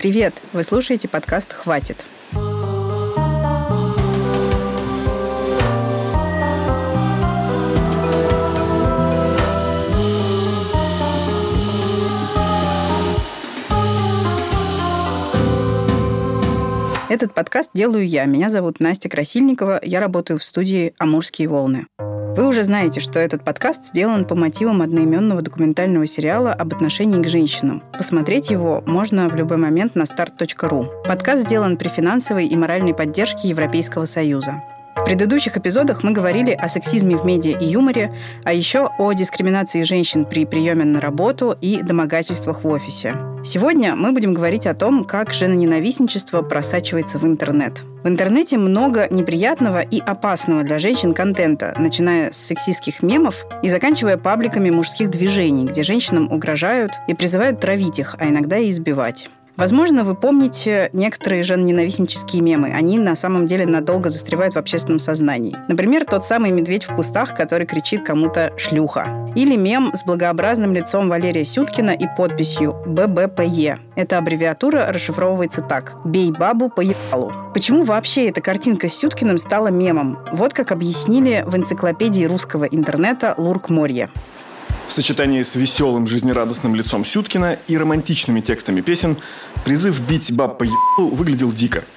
Привет! Вы слушаете подкаст «Хватит». Этот подкаст делаю я. Меня зовут Настя Красильникова. Я работаю в студии «Амурские волны». Вы уже знаете, что этот подкаст сделан по мотивам одноименного документального сериала об отношении к женщинам. Посмотреть его можно в любой момент на start.ru. Подкаст сделан при финансовой и моральной поддержке Европейского Союза. Предыдущих эпизодах мы говорили о сексизме в медиа и юморе, а еще о дискриминации женщин при приеме на работу и домогательствах в офисе. Сегодня мы будем говорить о том, как женоненавистничество просачивается в интернет. В интернете много неприятного и опасного для женщин контента, начиная с сексистских мемов и заканчивая пабликами мужских движений, где женщинам угрожают и призывают травить их, а иногда и избивать. Возможно, вы помните некоторые женоненавистнические мемы. Они на самом деле надолго застревают в общественном сознании. Например, тот самый медведь в кустах, который кричит кому-то «шлюха». Или мем с благообразным лицом Валерия Сюткина и подписью «ББПЕ». Эта аббревиатура расшифровывается так «Бей бабу по ебалу». Почему вообще эта картинка с Сюткиным стала мемом? Вот как объяснили в энциклопедии русского интернета Лурк Морье в сочетании с веселым жизнерадостным лицом Сюткина и романтичными текстами песен призыв бить баб по ебалу выглядел дико –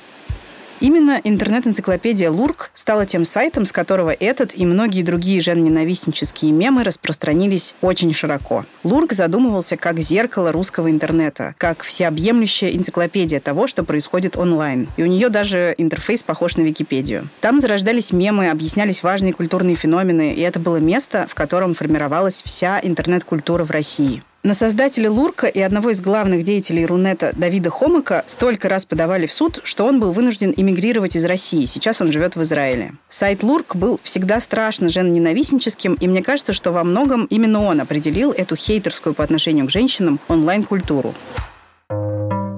Именно интернет-энциклопедия Лурк стала тем сайтом, с которого этот и многие другие женоненавистнические мемы распространились очень широко. Лурк задумывался как зеркало русского интернета, как всеобъемлющая энциклопедия того, что происходит онлайн. И у нее даже интерфейс похож на Википедию. Там зарождались мемы, объяснялись важные культурные феномены, и это было место, в котором формировалась вся интернет-культура в России. На создателя Лурка и одного из главных деятелей Рунета Давида Хомака столько раз подавали в суд, что он был вынужден эмигрировать из России. Сейчас он живет в Израиле. Сайт Лурк был всегда страшно женоненавистническим, и мне кажется, что во многом именно он определил эту хейтерскую по отношению к женщинам онлайн-культуру.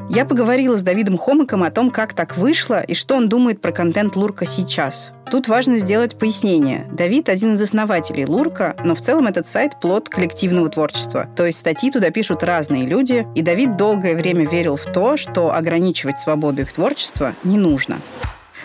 Я поговорила с Давидом Хомаком о том, как так вышло и что он думает про контент Лурка сейчас. Тут важно сделать пояснение. Давид – один из основателей Лурка, но в целом этот сайт – плод коллективного творчества. То есть статьи туда пишут разные люди, и Давид долгое время верил в то, что ограничивать свободу их творчества не нужно.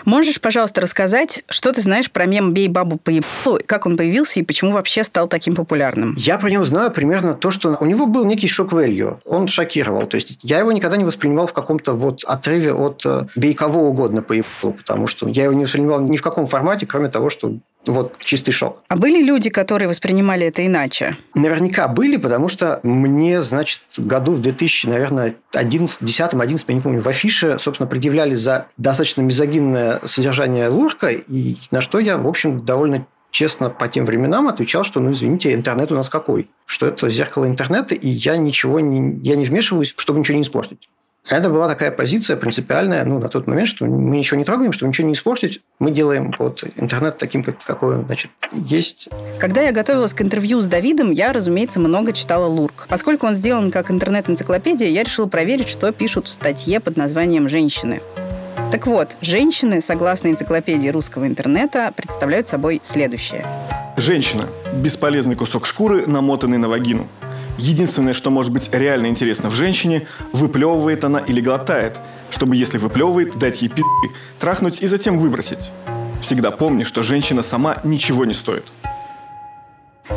Можешь, пожалуйста, рассказать, что ты знаешь про мем «Бей бабу по ебалу», как он появился и почему вообще стал таким популярным? Я про него знаю примерно то, что у него был некий шок-вэлью. Он шокировал. То есть я его никогда не воспринимал в каком-то вот отрыве от э, «Бей кого угодно по ебалу», потому что я его не воспринимал ни в каком формате, кроме того, что вот чистый шок. А были люди, которые воспринимали это иначе? Наверняка были, потому что мне, значит, году в 2000, наверное, 11, 10 11 я не помню, в афише, собственно, предъявляли за достаточно мизогинное содержание Лурка, и на что я, в общем, довольно честно по тем временам отвечал, что, ну, извините, интернет у нас какой? Что это зеркало интернета, и я ничего не, я не вмешиваюсь, чтобы ничего не испортить. Это была такая позиция принципиальная ну, на тот момент, что мы ничего не трогаем, чтобы ничего не испортить. Мы делаем вот интернет таким, как, какой он значит, есть. Когда я готовилась к интервью с Давидом, я, разумеется, много читала Лурк. Поскольку он сделан как интернет-энциклопедия, я решила проверить, что пишут в статье под названием «Женщины». Так вот, женщины, согласно энциклопедии русского интернета, представляют собой следующее. Женщина – бесполезный кусок шкуры, намотанный на вагину. Единственное, что может быть реально интересно в женщине, выплевывает она или глотает, чтобы, если выплевывает, дать ей пи***, трахнуть и затем выбросить. Всегда помни, что женщина сама ничего не стоит.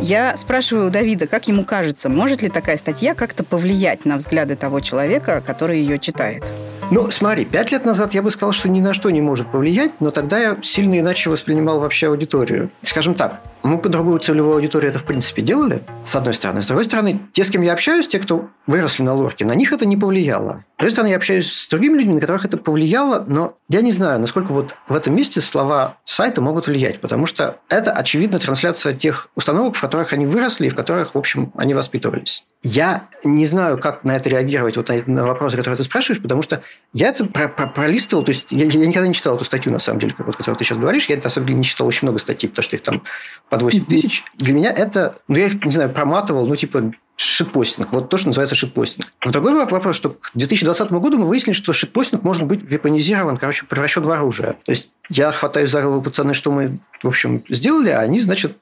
Я спрашиваю у Давида, как ему кажется, может ли такая статья как-то повлиять на взгляды того человека, который ее читает? Ну, смотри, пять лет назад я бы сказал, что ни на что не может повлиять, но тогда я сильно иначе воспринимал вообще аудиторию. Скажем так, мы по другую целевую аудиторию это в принципе делали, с одной стороны. С другой стороны, те, с кем я общаюсь, те, кто выросли на лорке, на них это не повлияло. С другой стороны, я общаюсь с другими людьми, на которых это повлияло, но я не знаю, насколько вот в этом месте слова сайта могут влиять, потому что это, очевидно, трансляция тех установок, в которых они выросли и в которых, в общем, они воспитывались. Я не знаю, как на это реагировать, вот на вопросы, которые ты спрашиваешь, потому что я это про про пролистывал, то есть я, я никогда не читал эту статью, на самом деле, вот, которую ты сейчас говоришь, я, на самом деле, не читал очень много статей, потому что их там под 8 тысяч. Для меня это, ну, я их, не знаю, проматывал, ну, типа, шитпостинг. Вот то, что называется шитпостинг. Другой вопрос, что к 2020 году мы выяснили, что шитпостинг может быть вепонизирован, короче, превращен в оружие. То есть я хватаюсь за голову, пацаны, что мы, в общем, сделали, а они, значит,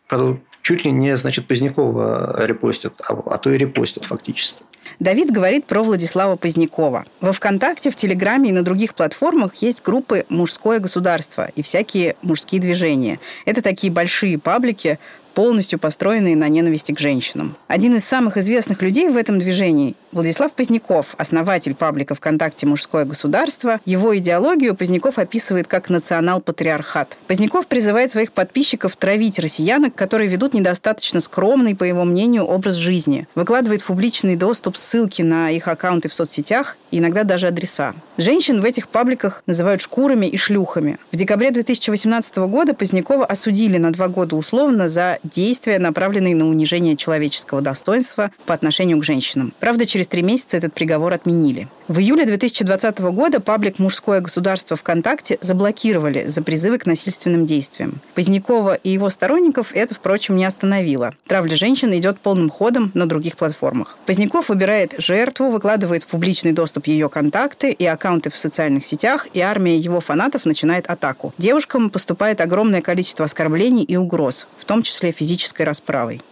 чуть ли не, значит, Позднякова репостят, а, а то и репостят фактически. Давид говорит про Владислава Позднякова. Во ВКонтакте, в Телеграме и на других платформах есть группы «Мужское государство» и всякие мужские движения. Это такие большие паблики, полностью построенные на ненависти к женщинам. Один из самых известных людей в этом движении – Владислав Поздняков, основатель паблика ВКонтакте «Мужское государство». Его идеологию Поздняков описывает как национал-патриархат. Поздняков призывает своих подписчиков травить россиянок, которые ведут недостаточно скромный, по его мнению, образ жизни. Выкладывает в публичный доступ ссылки на их аккаунты в соцсетях и иногда даже адреса. Женщин в этих пабликах называют шкурами и шлюхами. В декабре 2018 года Позднякова осудили на два года условно за действия, направленные на унижение человеческого достоинства по отношению к женщинам. Правда, через три месяца этот приговор отменили. В июле 2020 года паблик «Мужское государство ВКонтакте» заблокировали за призывы к насильственным действиям. Позднякова и его сторонников это, впрочем, не остановило. Травля женщин идет полным ходом на других платформах. Поздняков выбирает жертву, выкладывает в публичный доступ ее контакты и аккаунты в социальных сетях, и армия его фанатов начинает атаку. Девушкам поступает огромное количество оскорблений и угроз, в том числе физической расправой.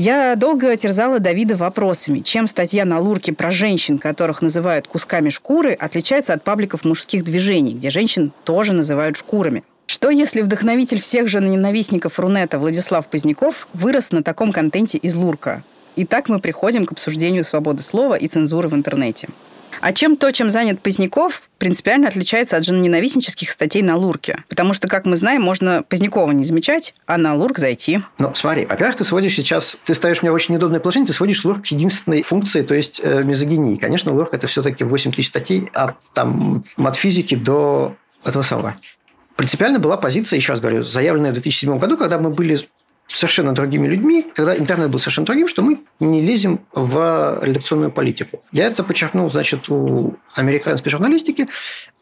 Я долго терзала Давида вопросами, чем статья на Лурке про женщин, которых называют кусками шкуры, отличается от пабликов мужских движений, где женщин тоже называют шкурами. Что если вдохновитель всех же ненавистников Рунета Владислав Поздняков вырос на таком контенте из Лурка? И так мы приходим к обсуждению свободы слова и цензуры в интернете. А чем то, чем занят Поздняков, принципиально отличается от женоненавистнических статей на Лурке? Потому что, как мы знаем, можно Позднякова не замечать, а на Лурк зайти. Ну, смотри, во-первых, ты сводишь сейчас, ты ставишь в очень неудобное положение, ты сводишь Лурк к единственной функции, то есть э, мизогинии. Конечно, Лурк – это все-таки 8 тысяч статей от там, матфизики до этого самого. Принципиально была позиция, еще раз говорю, заявленная в 2007 году, когда мы были совершенно другими людьми, когда интернет был совершенно другим, что мы не лезем в редакционную политику. Я это подчеркнул, значит, у американской журналистики.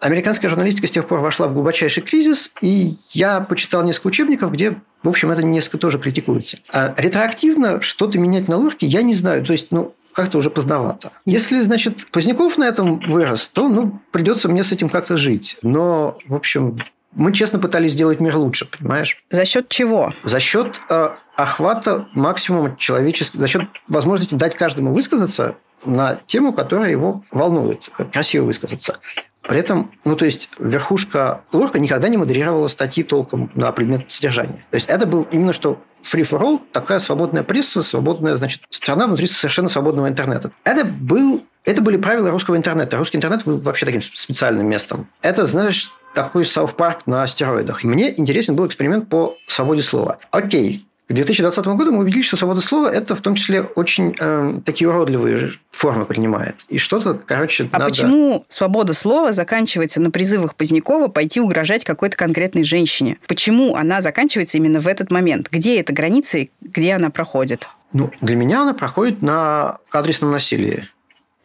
Американская журналистика с тех пор вошла в глубочайший кризис, и я почитал несколько учебников, где, в общем, это несколько тоже критикуется. А ретроактивно что-то менять на ложке я не знаю. То есть, ну, как-то уже поздновато. Если, значит, Поздняков на этом вырос, то, ну, придется мне с этим как-то жить. Но, в общем, мы честно пытались сделать мир лучше, понимаешь? За счет чего? За счет э, охвата максимума человеческого, за счет возможности дать каждому высказаться на тему, которая его волнует, красиво высказаться. При этом, ну, то есть, верхушка Лорка никогда не модерировала статьи толком на предмет содержания. То есть, это был именно что free for all, такая свободная пресса, свободная, значит, страна внутри совершенно свободного интернета. Это был это были правила русского интернета. Русский интернет был вообще таким специальным местом. Это, знаешь, такой Park на астероидах. И мне интересен был эксперимент по свободе слова. Окей, к 2020 году мы убедились, что свобода слова это в том числе очень э, такие уродливые формы принимает. И что-то, короче, А надо... почему свобода слова заканчивается на призывах Позднякова пойти угрожать какой-то конкретной женщине? Почему она заканчивается именно в этот момент? Где эта граница и где она проходит? Ну, для меня она проходит на адресном насилии.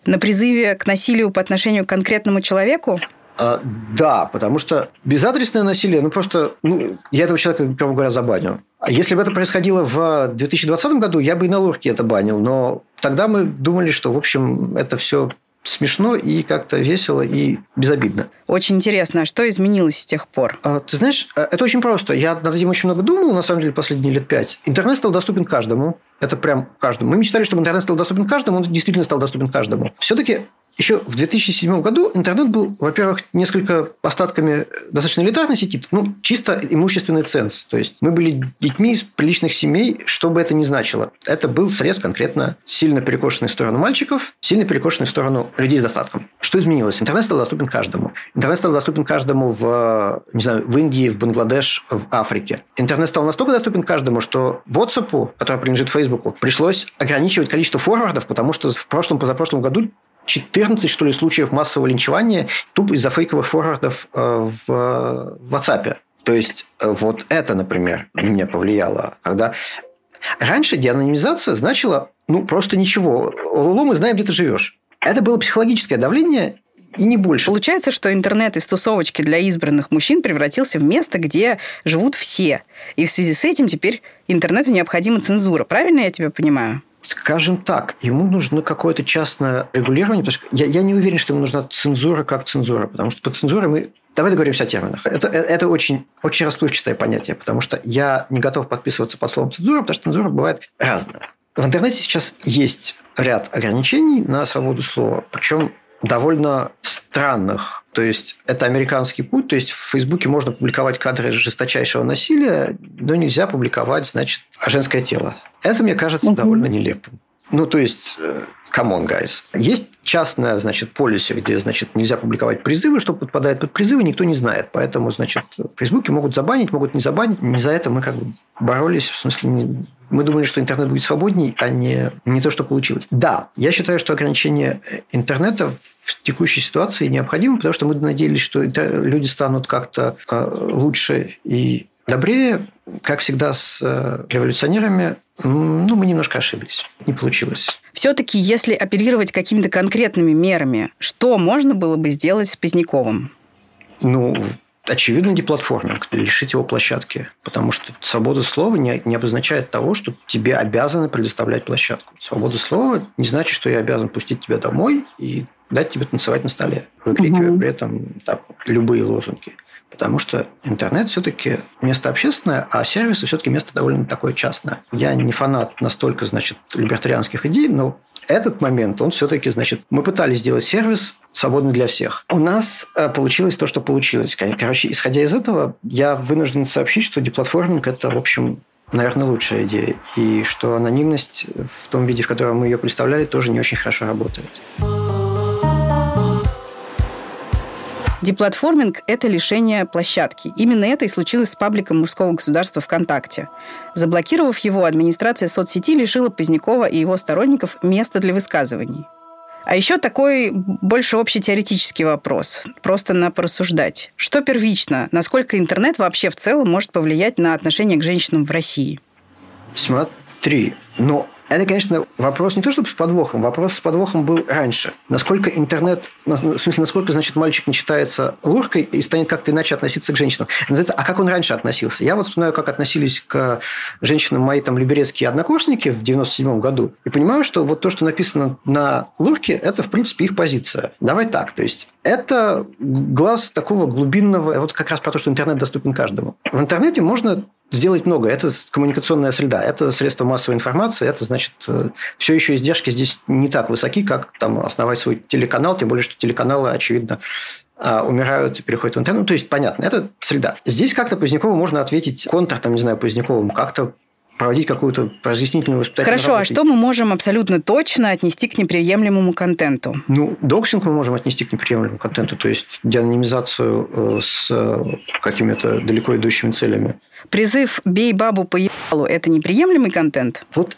На призыве к насилию по отношению к конкретному человеку? А, да, потому что безадресное насилие, ну просто, ну, я этого человека, грубо говоря, забаню. А если бы это происходило в 2020 году, я бы и на лурке это банил, но тогда мы думали, что, в общем, это все смешно и как-то весело и безобидно. Очень интересно, а что изменилось с тех пор? А, ты знаешь, э, это очень просто. Я над этим очень много думал, на самом деле, последние лет пять. Интернет стал доступен каждому. Это прям каждому. Мы мечтали, чтобы интернет стал доступен каждому, он действительно стал доступен каждому. Все-таки еще в 2007 году интернет был, во-первых, несколько остатками достаточно элитарной сети, ну, чисто имущественный ценз. То есть, мы были детьми из приличных семей, что бы это ни значило. Это был срез конкретно сильно перекошенный в сторону мальчиков, сильно перекошенный в сторону людей с достатком. Что изменилось? Интернет стал доступен каждому. Интернет стал доступен каждому в, не знаю, в Индии, в Бангладеш, в Африке. Интернет стал настолько доступен каждому, что WhatsApp, который принадлежит Facebook, пришлось ограничивать количество форвардов, потому что в прошлом-позапрошлом году 14, что ли, случаев массового линчевания тупо из-за фейковых форвардов э, в WhatsApp. То есть, э, вот это, например, на меня повлияло. Когда раньше деанонимизация значила, ну, просто ничего. Лулу мы знаем, где ты живешь. Это было психологическое давление, и не больше. Получается, что интернет из тусовочки для избранных мужчин превратился в место, где живут все. И в связи с этим теперь интернету необходима цензура. Правильно я тебя понимаю? Скажем так, ему нужно какое-то частное регулирование, потому что я, я не уверен, что ему нужна цензура как цензура, потому что под цензурой мы Давай договоримся о терминах. Это, это очень, очень расплывчатое понятие, потому что я не готов подписываться под словом цензура, потому что цензура бывает разная. В интернете сейчас есть ряд ограничений на свободу слова, причем довольно странных. То есть, это американский путь. То есть, в Фейсбуке можно публиковать кадры жесточайшего насилия, но нельзя публиковать, значит, женское тело. Это, мне кажется, угу. довольно нелепым. Ну, то есть, э, come on, guys. Есть частная, значит, полиси, где, значит, нельзя публиковать призывы, что подпадает под призывы, никто не знает. Поэтому, значит, в Фейсбуке могут забанить, могут не забанить. Не за это мы как бы боролись. В смысле, не... мы думали, что интернет будет свободней, а не, не то, что получилось. Да, я считаю, что ограничение интернета в текущей ситуации необходимо, потому что мы надеялись, что люди станут как-то э, лучше и добрее. Как всегда с э, революционерами, ну, мы немножко ошиблись. Не получилось. Все-таки, если оперировать какими-то конкретными мерами, что можно было бы сделать с Поздняковым? Ну, очевидно, деплатформинг, лишить его площадки. Потому что свобода слова не, не обозначает того, что тебе обязаны предоставлять площадку. Свобода слова не значит, что я обязан пустить тебя домой и дать тебе танцевать на столе, выкрикивая угу. при этом там, любые лозунги. Потому что интернет все-таки место общественное, а сервисы все-таки место довольно такое частное. Я не фанат настолько, значит, либертарианских идей, но этот момент, он все-таки, значит, мы пытались сделать сервис свободный для всех. У нас э, получилось то, что получилось. Короче, исходя из этого, я вынужден сообщить, что деплатформинг – это, в общем, наверное, лучшая идея. И что анонимность в том виде, в котором мы ее представляли, тоже не очень хорошо работает. Деплатформинг – это лишение площадки. Именно это и случилось с пабликом мужского государства ВКонтакте. Заблокировав его, администрация соцсети лишила Позднякова и его сторонников места для высказываний. А еще такой больше общий теоретический вопрос, просто на порассуждать. Что первично? Насколько интернет вообще в целом может повлиять на отношение к женщинам в России? Смотри, но это, конечно, вопрос не то чтобы с подвохом, вопрос с подвохом был раньше. Насколько интернет, в смысле, насколько, значит, мальчик не читается луркой и станет как-то иначе относиться к женщинам. Называется, а как он раньше относился? Я вот вспоминаю, как относились к женщинам мои там либерецкие однокурсники в 97 году, и понимаю, что вот то, что написано на лурке, это, в принципе, их позиция. Давай так, то есть, это глаз такого глубинного, вот как раз про то, что интернет доступен каждому. В интернете можно сделать много. Это коммуникационная среда, это средства массовой информации, это значит э, все еще издержки здесь не так высоки, как там основать свой телеканал, тем более, что телеканалы, очевидно, а, умирают и переходят в интернет. Ну, то есть, понятно, это среда. Здесь как-то Позднякову можно ответить контр, там, не знаю, Поздняковым, как-то проводить какую-то разъяснительную воспитательную Хорошо, работу. а что мы можем абсолютно точно отнести к неприемлемому контенту? Ну, доксинг мы можем отнести к неприемлемому контенту, то есть деанонимизацию э, с э, какими-то далеко идущими целями. Призыв «бей бабу по ебалу» – это неприемлемый контент? Вот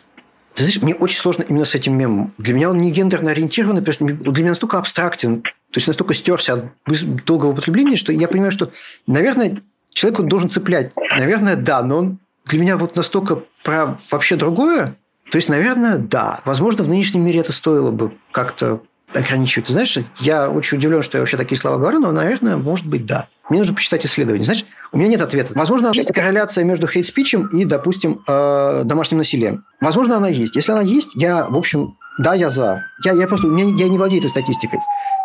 ты знаешь, мне очень сложно именно с этим мемом. Для меня он не гендерно ориентированный, потому что для меня настолько абстрактен, то есть настолько стерся от долгого употребления, что я понимаю, что, наверное, человек он должен цеплять. Наверное, да, но он для меня вот настолько про вообще другое. То есть, наверное, да. Возможно, в нынешнем мире это стоило бы как-то ограничивать. Знаешь, я очень удивлен, что я вообще такие слова говорю, но, наверное, может быть, да. Мне нужно почитать исследования. Знаешь, у меня нет ответа. Возможно, есть корреляция между хейт-спичем и, допустим, э, домашним насилием. Возможно, она есть. Если она есть, я, в общем, да, я за. Я, я просто, меня, я не владею этой статистикой.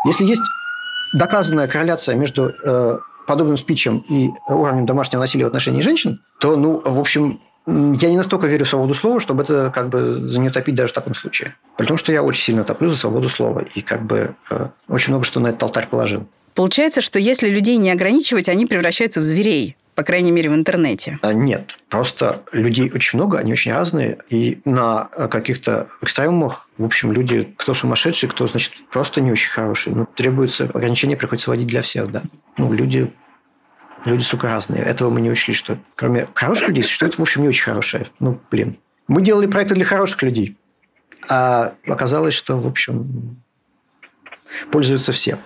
Если есть доказанная корреляция между э, подобным спичем и уровнем домашнего насилия в отношении женщин, то, ну, в общем, я не настолько верю в свободу слова, чтобы это как бы за нее топить даже в таком случае. При том, что я очень сильно топлю за свободу слова и как бы э, очень много что на этот алтарь положил. Получается, что если людей не ограничивать, они превращаются в зверей по крайней мере, в интернете? А, нет. Просто людей очень много, они очень разные. И на каких-то экстремумах, в общем, люди, кто сумасшедший, кто, значит, просто не очень хороший. Ну, требуется ограничения, приходится вводить для всех, да. Ну, люди Люди, сука, разные. Этого мы не учли, что кроме хороших людей, это, в общем, не очень хорошее. Ну, блин. Мы делали проекты для хороших людей. А оказалось, что, в общем, пользуются все.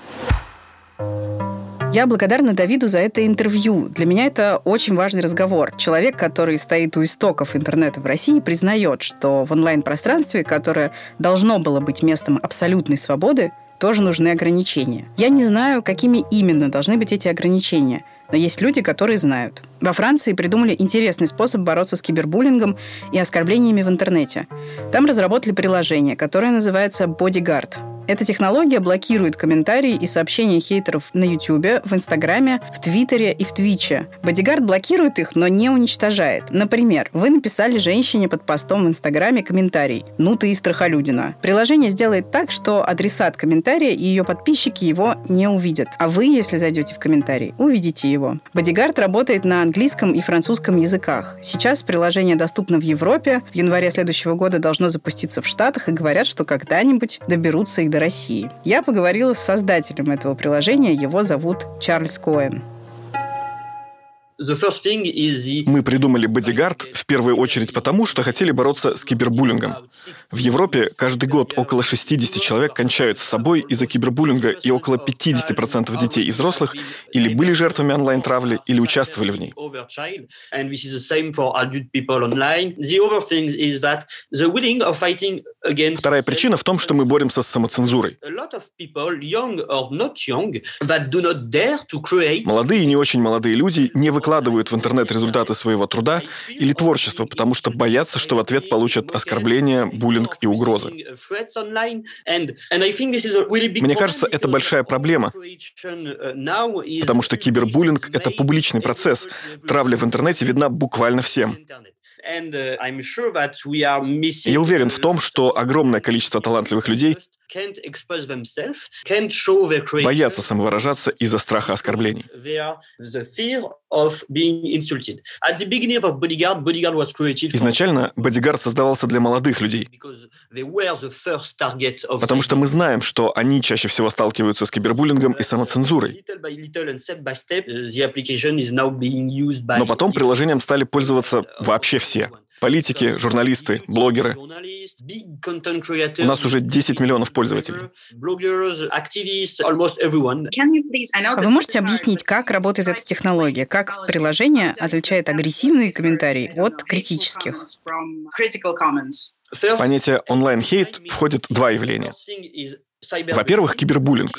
Я благодарна Давиду за это интервью. Для меня это очень важный разговор. Человек, который стоит у истоков интернета в России, признает, что в онлайн-пространстве, которое должно было быть местом абсолютной свободы, тоже нужны ограничения. Я не знаю, какими именно должны быть эти ограничения. но есть люди, которые знают. Во Франции придумали интересный способ бороться с кибербуллингом и оскорблениями в интернете. Там разработали приложение, которое называется Bodyguard. Эта технология блокирует комментарии и сообщения хейтеров на YouTube, в Инстаграме, в Твиттере и в Твиче. Бодигард блокирует их, но не уничтожает. Например, вы написали женщине под постом в Инстаграме комментарий «Ну ты и страхолюдина». Приложение сделает так, что адресат комментария и ее подписчики его не увидят. А вы, если зайдете в комментарий, увидите его. Бодигард работает на английском и французском языках. Сейчас приложение доступно в Европе. В январе следующего года должно запуститься в Штатах и говорят, что когда-нибудь доберутся и до России. Я поговорила с создателем этого приложения, его зовут Чарльз Коэн. Мы придумали бодигард в первую очередь потому, что хотели бороться с кибербуллингом. В Европе каждый год около 60 человек кончают с собой из-за кибербуллинга, и около 50% детей и взрослых или были жертвами онлайн-травли, или участвовали в ней. Вторая причина в том, что мы боремся с самоцензурой. Молодые и не очень молодые люди не выкладывают выкладывают в интернет результаты своего труда или творчества, потому что боятся, что в ответ получат оскорбления, буллинг и угрозы. Мне кажется, это большая проблема, потому что кибербуллинг — это публичный процесс. Травля в интернете видна буквально всем. Я уверен в том, что огромное количество талантливых людей боятся самовыражаться из-за страха оскорблений. Изначально бодигард создавался для молодых людей, потому что мы знаем, что они чаще всего сталкиваются с кибербуллингом и самоцензурой. Но потом приложением стали пользоваться вообще все политики, журналисты, блогеры. У нас уже 10 миллионов пользователей. А вы можете объяснить, как работает эта технология? Как приложение отличает агрессивные комментарии от критических? В понятие онлайн-хейт входит два явления. Во-первых, кибербуллинг.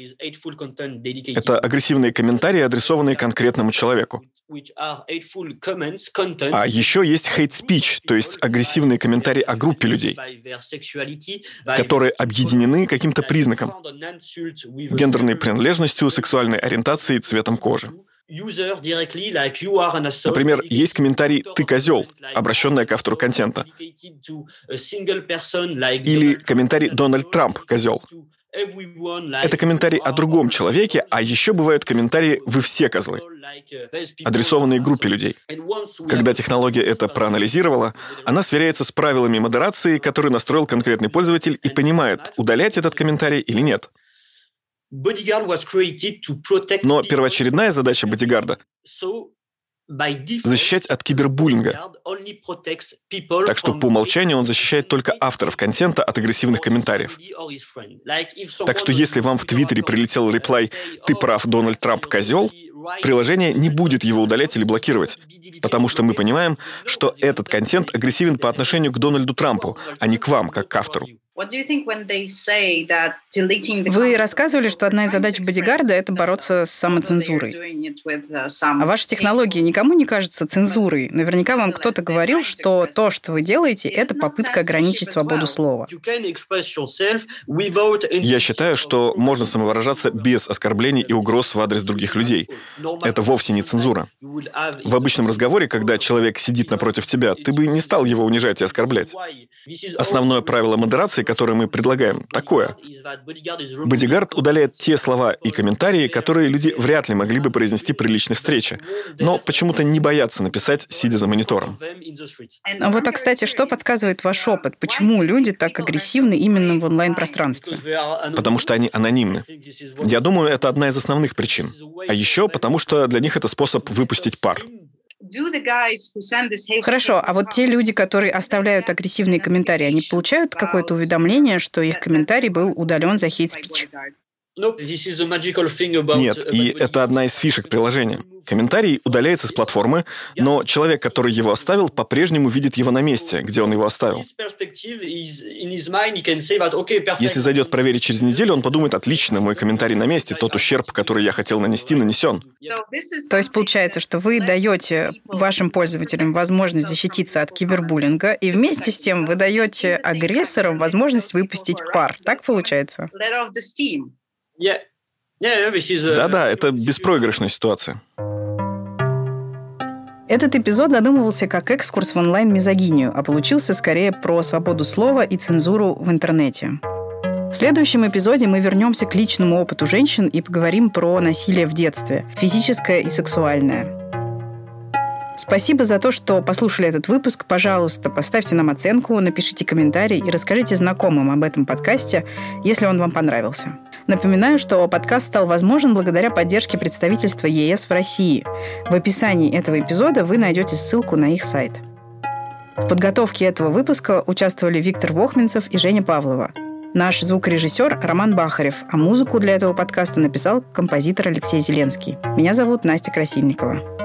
Это агрессивные комментарии, адресованные конкретному человеку. А еще есть hate speech, то есть агрессивные комментарии о группе людей, которые объединены каким-то признаком, гендерной принадлежностью, сексуальной ориентацией, цветом кожи. Например, есть комментарий «ты козел», обращенный к автору контента. Или комментарий «Дональд Трамп козел». Это комментарий о другом человеке, а еще бывают комментарии «вы все козлы», адресованные группе людей. Когда технология это проанализировала, она сверяется с правилами модерации, которые настроил конкретный пользователь и понимает, удалять этот комментарий или нет. Но первоочередная задача бодигарда защищать от кибербуллинга. Так что по умолчанию он защищает только авторов контента от агрессивных комментариев. Так что если вам в Твиттере прилетел реплай «Ты прав, Дональд Трамп козел», приложение не будет его удалять или блокировать, потому что мы понимаем, что этот контент агрессивен по отношению к Дональду Трампу, а не к вам, как к автору. Вы рассказывали, что одна из задач бодигарда — это бороться с самоцензурой. А ваша технология никому не кажется цензурой? Наверняка вам кто-то говорил, что то, что вы делаете, это попытка ограничить свободу слова. Я считаю, что можно самовыражаться без оскорблений и угроз в адрес других людей. Это вовсе не цензура. В обычном разговоре, когда человек сидит напротив тебя, ты бы не стал его унижать и оскорблять. Основное правило модерации информации, которую мы предлагаем, такое. Бодигард удаляет те слова и комментарии, которые люди вряд ли могли бы произнести при личной встрече, но почему-то не боятся написать, сидя за монитором. Вот, а, кстати, что подсказывает ваш опыт? Почему люди так агрессивны именно в онлайн-пространстве? Потому что они анонимны. Я думаю, это одна из основных причин. А еще потому, что для них это способ выпустить пар. Хорошо, а вот те люди, которые оставляют агрессивные комментарии, они получают какое-то уведомление, что их комментарий был удален за хейт-спич? Нет, и это одна из фишек приложения. Комментарий удаляется с платформы, но человек, который его оставил, по-прежнему видит его на месте, где он его оставил. Если зайдет проверить через неделю, он подумает, отлично, мой комментарий на месте, тот ущерб, который я хотел нанести, нанесен. То есть получается, что вы даете вашим пользователям возможность защититься от кибербуллинга, и вместе с тем вы даете агрессорам возможность выпустить пар. Так получается? Да-да, это беспроигрышная ситуация. Этот эпизод задумывался как экскурс в онлайн-мизогинию, а получился скорее про свободу слова и цензуру в интернете. В следующем эпизоде мы вернемся к личному опыту женщин и поговорим про насилие в детстве, физическое и сексуальное. Спасибо за то, что послушали этот выпуск. Пожалуйста, поставьте нам оценку, напишите комментарий и расскажите знакомым об этом подкасте, если он вам понравился. Напоминаю, что подкаст стал возможен благодаря поддержке представительства ЕС в России. В описании этого эпизода вы найдете ссылку на их сайт. В подготовке этого выпуска участвовали Виктор Вохминцев и Женя Павлова. Наш звукорежиссер Роман Бахарев, а музыку для этого подкаста написал композитор Алексей Зеленский. Меня зовут Настя Красильникова.